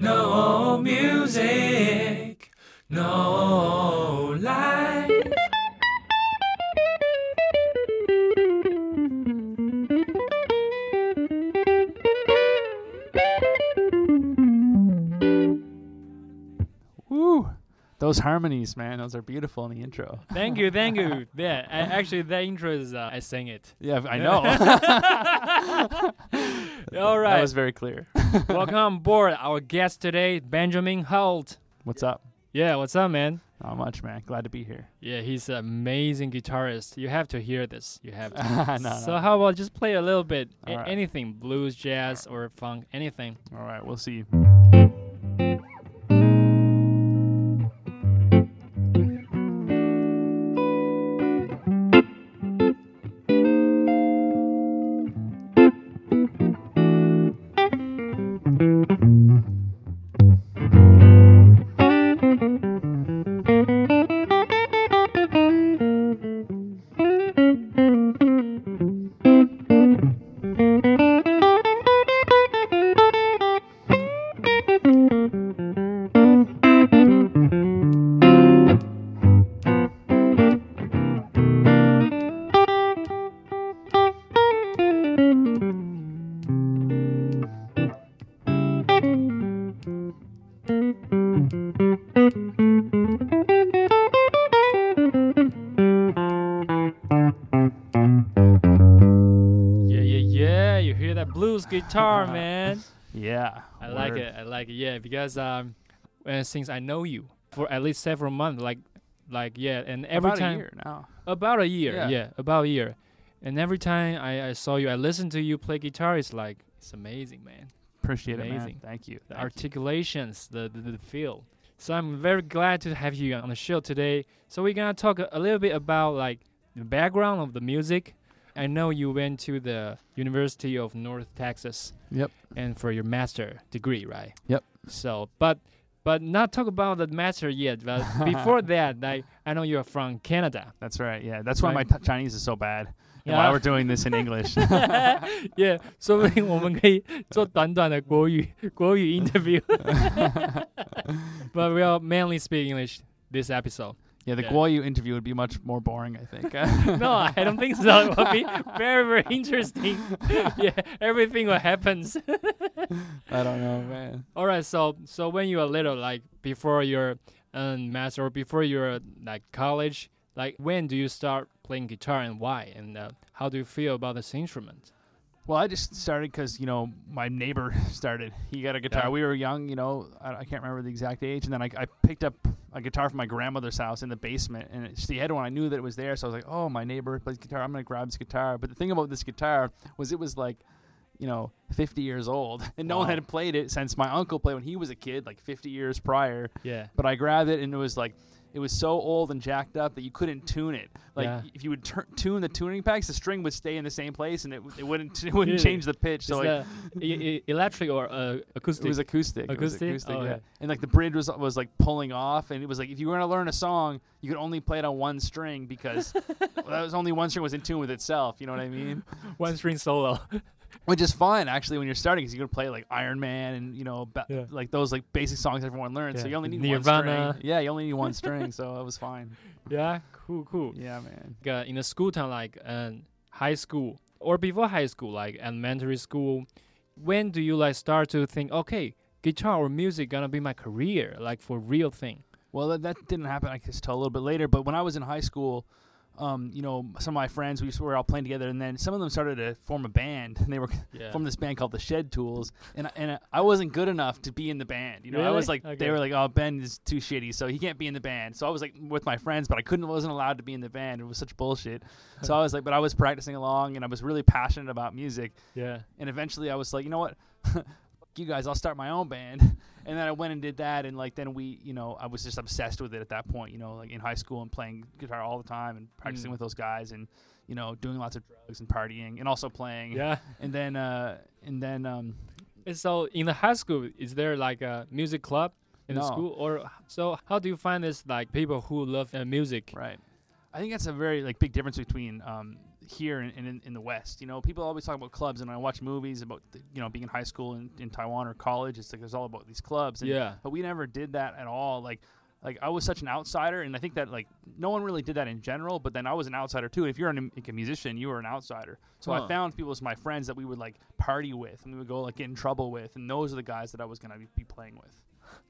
No music, no life. Woo! Those harmonies, man, those are beautiful in the intro. Thank you, thank you. Yeah, I, actually, that intro is uh, I sang it. Yeah, I know. All That was very clear. welcome on board. Our guest today, Benjamin Holt. What's up? Yeah, what's up, man? Not much, man. Glad to be here. Yeah, he's an amazing guitarist. You have to hear this. You have to. no, So no. how about just play a little bit, A- right. anything, blues, jazz, or funk, anything. All right, we'll see. You guitar, man. Yeah. I like it. I like it. Yeah, because um, since I know you for at least several months, like, like yeah, and every About time a year now. about a year, Yeah. yeah. about a year, and every time I, I saw you, I listened to you play guitar. It's like it's amazing, man. Appreciate it, man. Amazing. Thank you. The Thank you. articulations, the, the the feel. So I'm very glad to have you on the show today. So we're gonna talk a, a little bit about like the background of the music. I know you went to the University of North Texas. Yep. And for your master degree, right? Yep. So, but but not talk about the master yet. But before that, I I know you're from Canada. That's right. Yeah, that's why my Right. t- Chinese is so bad. And Yeah. why we're doing this in English. yeah，说不定我们可以做短短的国语国语 interview。But we'll mainly speak English this episode. yeah, the Yeah. Guoyu interview would be much more boring, I think. No, I don't think so. It would be very, very interesting. yeah, everything what happens. I don't know, man. All right, so so when you were little, like before your um, master or before your like college, like when do you start playing guitar and why? And uh, how do you feel about this instrument? Well, I just started because you know my neighbor started. He got a guitar. Yeah. We were young, you know. I, I can't remember the exact age, and then I, I picked up a guitar from my grandmother's house in the basement, and it, she had one. I knew that it was there, so I was like, "Oh, my neighbor plays guitar. I'm gonna grab this guitar." But the thing about this guitar was it was like, you know, 50 years old, and no one had played it since my uncle played when he was a kid, like 50 years prior. Yeah. But I grabbed it, and it was like. It was so old and jacked up that you couldn't tune it. Like Yeah. if you would tur- tune the tuning packs, the string would stay in the same place, and it, it wouldn't it wouldn't change the pitch. So like, e- electric or uh, acoustic? it was acoustic. It was Acoustic? acoustic, Oh, yeah. yeah. And like the bridge was was like pulling off, and it was like if you were gonna learn a song, you could only play it on one string because well, that was only one string was in tune with itself. You know what I mean? one string solo. Which is fun actually when you're starting, because you can play like Iron Man and you know ba- Yeah. like those like basic songs everyone learns. So you only need Nirvana. one string. Yeah, you only need one string, so it was fine. yeah, cool, cool. Yeah, man. Uh, in the school time, like uh, high school or before high school, like elementary school, when do you like start to think, okay, guitar or music gonna be my career, like for real thing? Well, that, that didn't happen, I guess, till a little bit later. But when I was in high school, um, you know, some of my friends, we were all playing together, and then some of them started to form a band, and they were Yeah. formed this band called the Shed Tools, and I- and I wasn't good enough to be in the band. You know, I was Really? like, they were like, oh, Ben is too shitty, so he can't be in the band. So I was like with my friends, but I couldn't, wasn't allowed to be in the band. It was such bullshit. so I was like, but I was practicing along, and I was really passionate about music, yeah. and eventually I was like, you know what, you guys, I'll start my own band. And then I went and did that, and like then we, you know, I was just obsessed with it at that point. You know, like in high school and playing guitar all the time and practicing Mm. with those guys, and you know, doing lots of drugs and partying, and also playing. Yeah. And then, uh, and then, um, And so in the high school, is there like a music club in the school, or so how do you find this like people who love uh, music? right. I think that's a very like big difference between um, here in, in in the West. You know, people always talk about clubs, and I watch movies about the, you know being in high school in, in Taiwan or college. It's like there's all about these clubs. And, Yeah. but we never did that at all. Like, like I was such an outsider, and I think that like no one really did that in general. But then I was an outsider too. If you're an, like a musician, you were an outsider. So Huh. I found people as my friends that we would like party with, and we would go like get in trouble with, and those are the guys that I was gonna be, be playing with.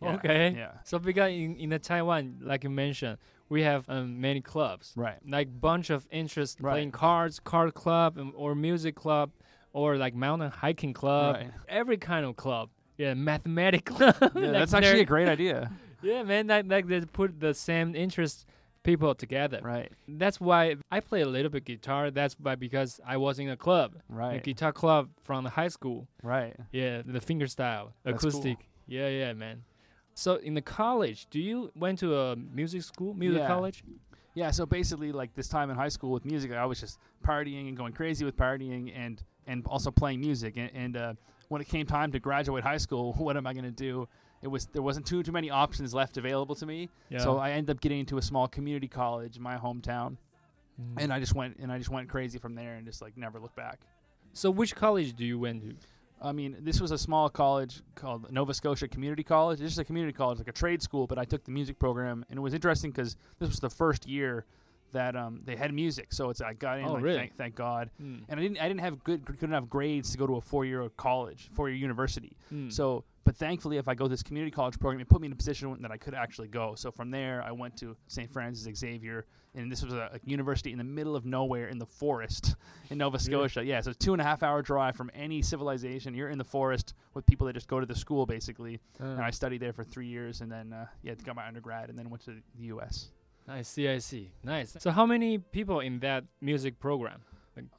Yeah, Okay. Yeah. So because in, in the Taiwan, like you mentioned, we have um, many clubs, Right. like bunch of interest Right. playing cards, card club, um, or music club, or like mountain hiking club, Right. every kind of club. Yeah, mathematic club. Yeah, like that's actually a great idea. Yeah, man, like, like they put the same interest people together. Right. That's why I play a little bit guitar. That's why because I was in a club, Right. a guitar club from the high school. Right. Yeah, the finger style, That's cool. acoustic. Yeah, yeah, man. So in the college, do you went to a music school, music Yeah. college? Yeah, so basically, like this time in high school with music, I was just partying and going crazy with partying and and also playing music. And, and uh, when it came time to graduate high school, what am I going to do? It was there wasn't too too many options left available to me. Yeah. So I ended up getting into a small community college in my hometown, Mm. and I just went and I just went crazy from there and just like never looked back. so which college do you went to? I mean, this was a small college called Nova Scotia Community College. It's just a community college, like a trade school, but I took the music program, and it was interesting because this was the first year that um, they had music. So it's I got in, Oh, like, really? thank, thank God. Mm. And I didn't I didn't have good good enough grades to go to a four year college, four year university. Mm. So, but thankfully, if I go to this community college program, it put me in a position that I could actually go. So from there, I went to St. Francis Xavier, and this was a, a university in the middle of nowhere in the forest in Nova Scotia. Yeah, so two and a half hour drive from any civilization. You're in the forest with people that just go to the school basically. Uh, And I studied there for three years, and then uh, yeah, got my undergrad, and then went to the U.S. I see, I see. Nice. So how many people in that music program?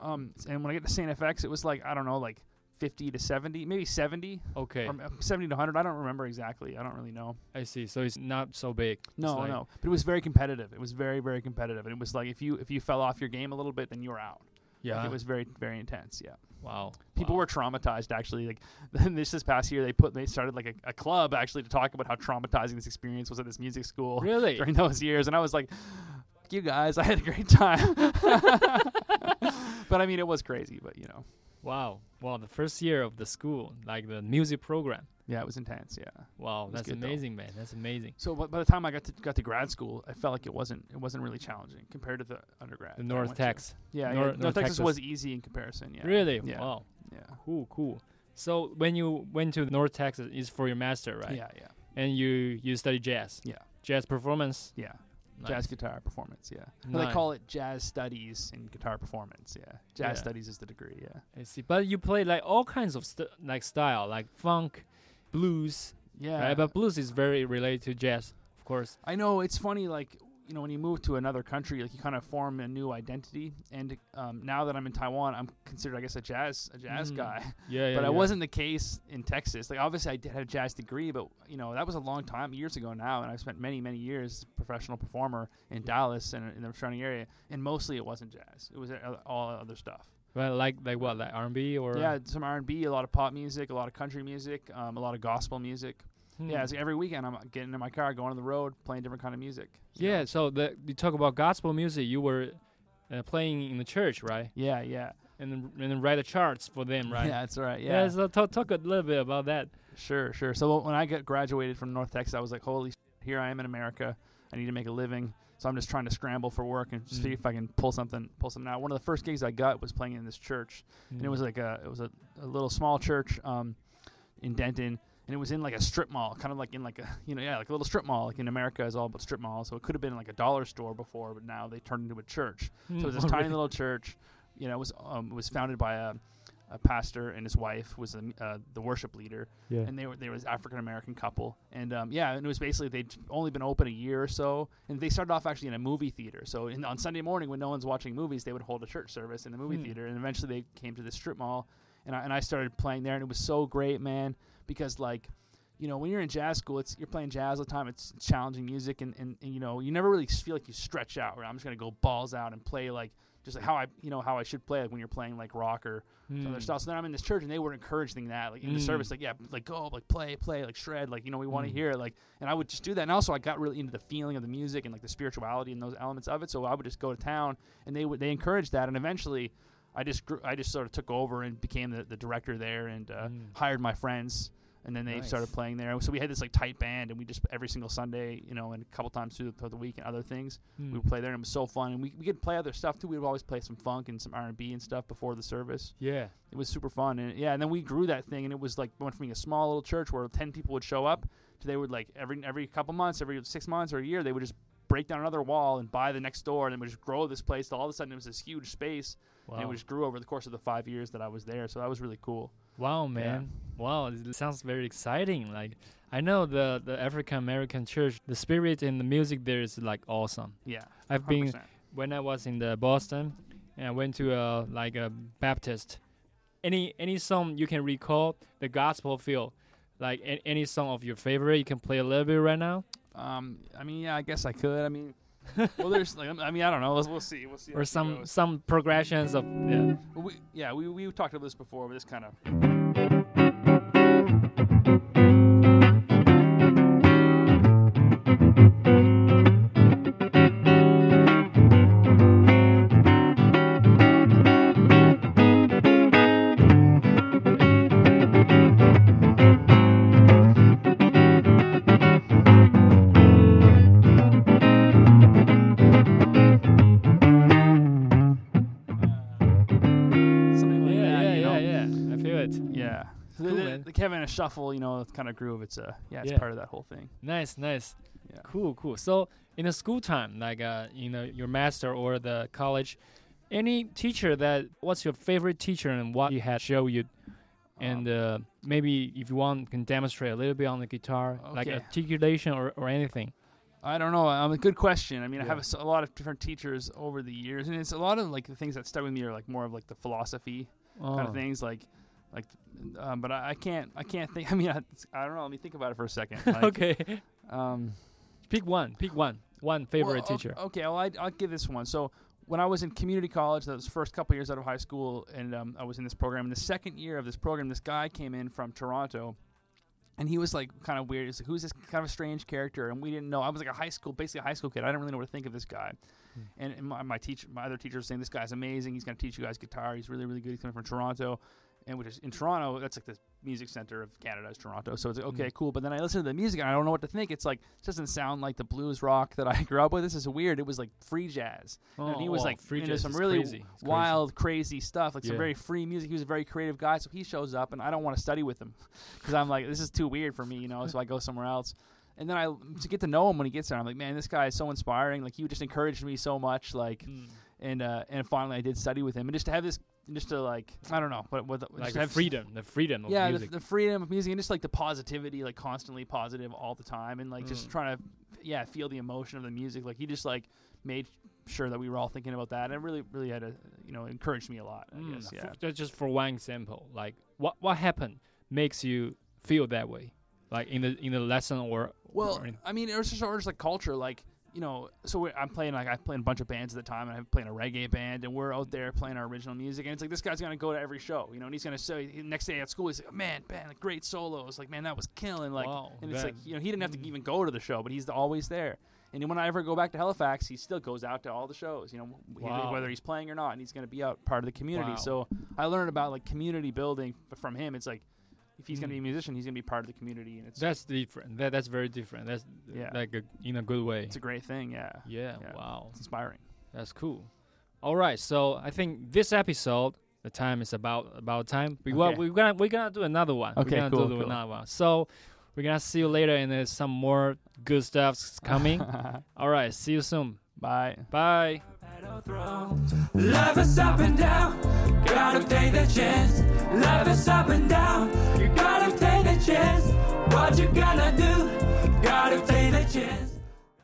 Um, and when I get to St. FX, it was like I don't know, like. 50 to 70, maybe 70, Okay, or uh, 70 to 100. I don't remember exactly. I don't really know. I see. So he's not so big. No, like- no. But it was very competitive. It was very, very competitive, and it was like if you if you fell off your game a little bit, then you were out. Like, Yeah. it was very, very intense. Yeah, wow. people wow. were traumatized. Actually, like this this past year, they put they started like a, a club actually to talk about how traumatizing this experience was at this music school really. during those years, and I was like, "Fuck "You guys, I had a great time." but I mean, it was crazy. But you know, Wow. Wow. The first year of the school, like the music program. yeah, it was intense. Yeah. Wow. That's good, though. amazing, man. That's amazing. So by, by the time I got to got to grad school, I felt like it wasn't it wasn't really challenging compared to the undergrad. The North Texas. Yeah, Nor- yeah. North North, Texas, Texas. was easy in comparison. Yeah. Really? Yeah. Wow. Yeah. Cool. Cool. So when you went to North Texas, is for your master, right? Yeah, yeah, And you you study jazz. Yeah. Jazz performance. yeah. Nice. Jazz guitar performance. Yeah. Well, Nice. they call it jazz studies in guitar performance. Yeah. Jazz Yeah. studies is the degree. Yeah. I see. But you play like all kinds of st- like style, like funk, blues. Yeah. Right? But blues is very related to jazz, of course. I know it's funny. Like you know, when you move to another country, like you kind of form a new identity. And um, now that I'm in Taiwan, I'm considered, I guess, a jazz a jazz Mm. guy. Yeah, yeah. but I yeah. wasn't the case in Texas. Like obviously, I did have a jazz degree, but you know that was a long time, years ago now, and I've spent many, many years professional performer in Dallas and in the surrounding area, and mostly it wasn't jazz. It was uh, all other stuff. Well, like like what, like R&B or Yeah, some R and B, a lot of pop music, a lot of country music, um, a lot of gospel music. Hmm. Yeah, so every weekend I'm getting in my car, going on the road, playing different kind of music. Yeah. know? So the you talk about gospel music. You were uh, playing in the church, right? Yeah, yeah, And then, and then write the charts for them, right? Yeah, that's right. Yeah, so talk talk a little bit about that. Sure, sure. So when I got graduated from North Texas, I was like, holy, sh- here I am in America. I need to make a living. So I'm just trying to scramble for work and see Mm. if I can pull something, pull something out. One of the first gigs I got was playing in this church, and it was like a, it was a, a little small church um, in Denton, and it was in like a strip mall, kind of like in like a, you know, yeah, like a little strip mall. Like in America is all about strip malls, so it could have been like a dollar store before, but now they turned into a church. Hmm. So it was this tiny little church. You know, it was um, it was founded by a, a pastor and his wife was the uh, the worship leader, yeah. and they were they was African American couple, and um, yeah, and it was basically they'd only been open a year or so, and they started off actually in a movie theater. So in, on Sunday morning when no one's watching movies, they would hold a church service in the movie Hmm. theater, and eventually they came to the strip mall, and I, and I started playing there, and it was so great, man, because like. You know, when you're in jazz school, it's you're playing jazz all the time. It's challenging music, and, and, and you know, you never really feel like you stretch out. Right? I'm just gonna go balls out and play like just like how I you know how I should play like when you're playing like rock or some other Mm. stuff. So then I'm in this church and they were encouraging that like in the Mm. service like yeah like go like play play like shred like you know we want to Mm. hear it like and I would just do that and also I got really into the feeling of the music and like the spirituality and those elements of it. So I would just go to town and they would they encouraged that and eventually. I just grew, I just sort of took over and became the, the director there and uh, Mm. hired my friends and then they Nice. started playing there. So we had this like tight band, and we just every single Sunday, you know, and a couple times through the, through the week and other things, we Mm. would play there, and it was so fun. And we we could play other stuff too. We would always play some funk and some R and B and stuff before the service. Yeah. It was super fun, and yeah, and then we grew that thing, and it was like went from being a small little church where ten people would show up to they would like every every couple months, every six months or a year, they would just break down another wall and buy the next door, and then would just grow this place. till all of a sudden, it was this huge space, Wow. and it just grew over the course of the five years that I was there. So that was really cool. Wow, man. Wow, it sounds very exciting. Like I know the the African American church, the spirit and the music there is like awesome. Yeah, I've been 100%. when I was in the Boston and I went to a like a Baptist. Any any song you can recall the gospel feel, like any song of your favorite, you can play a little bit right now, Um, I mean, yeah, I guess I could. I mean, well, there's like, I mean, I don't know. Let's, we'll see. We'll see. or some some progressions of yeah. We, yeah, we we talked about this before. But this kind of. The shuffle, you know, kind of groove. It's a yeah, it's Yeah. part of that whole thing. Nice, nice. Yeah. Cool, cool. So in the school time, like uh, you know, your master or the college, any teacher that what's your favorite teacher and what he had show you, and Um, uh, maybe if you want can demonstrate a little bit on the guitar, like articulation or, or anything. I don't know. Um, a good question. I mean, I Yeah. have a, lot of different teachers over the years, and it's a lot of like the things that stuck with me are like more of like the philosophy kind Oh. of things, like like. Um, but I, I can't. I can't think. I mean, I, I don't know. Let me think about it for a second. Like, okay, Um, pick one. Pick one. One favorite well, teacher. Okay, well, I, I'll give this one. So when I was in community college, that was the first couple years out of high school, and um, I was in this program. In the second year of this program, this guy came in from Toronto, and he was like kind of weird. He's like, who's this kind of strange character? And we didn't know. I was like a high school, basically a high school kid. I didn't really know what to think of this guy. Hmm. And, and my, my teacher, my other teacher was saying, this guy's amazing. He's going to teach you guys guitar. He's really, really good. He's coming from Toronto. And which is in Toronto, that's like the music center of Canada is Toronto. So it's like, okay, Mm. cool. But then I listen to the music and I don't know what to think. It's like, it doesn't sound like the blues rock that I grew up with. This is weird. It was like free jazz. and he was oh, like free into jazz some really crazy. It's crazy. wild, crazy stuff, like some very free music. He was a very creative guy, so he shows up, and I don't want to study with him because I'm like, this is too weird for me, you know. So I go somewhere else. And then I to get to know him when he gets there, I'm like, man, this guy is so inspiring. Like he just encouraged me so much. Like, Mm. and uh, and finally I did study with him, and just to have this, just to like, I don't know, but with just like the freedom, the freedom of yeah, the, the freedom of music and just like the positivity, like constantly positive all the time, and like just Mm. trying to, yeah, feel the emotion of the music. Like he just like made sure that we were all thinking about that, and it really, really had a, you know, encouraged me a lot. I Mm, guess, yeah. just- just for one example, like what what happened makes you feel that way, like in the in the lesson or Well, or in- I mean, it was just, just like culture, like you know. So I'm playing like I played a bunch of bands at the time, and I'm playing a reggae band, and we're out there playing our original music, and it's like this guy's gonna go to every show, you know, and he's gonna say next day at school, he's like, man, man, like, great solos, like man, that was killing, like, Wow, and it's like you know he didn't have to mm. even go to the show, but he's always there. And when I ever go back to Halifax, he still goes out to all the shows, you know, Wow. whether he's playing or not, and he's going to be out part of the community. Wow. So I learned about like community building from him. It's like if he's going to Mm. be a musician, he's going to be part of the community, and it's that's different. That that's very different. That's Yeah. like a, in a good way. it's a great thing. Yeah, yeah, yeah. Wow, it's inspiring. that's cool. All right, so I think this episode, the time is about about time. We well, Okay. we're gonna we're gonna do another one. Okay, we're gonna cool, do cool. another one. So we're gonna see you later, and there's some more good stuff's coming. All right, see you soon. Bye. Bye. Love is up and down, gotta take the chance. Love is up and down, you gotta take the chance. What you gonna do? Gotta take the chance.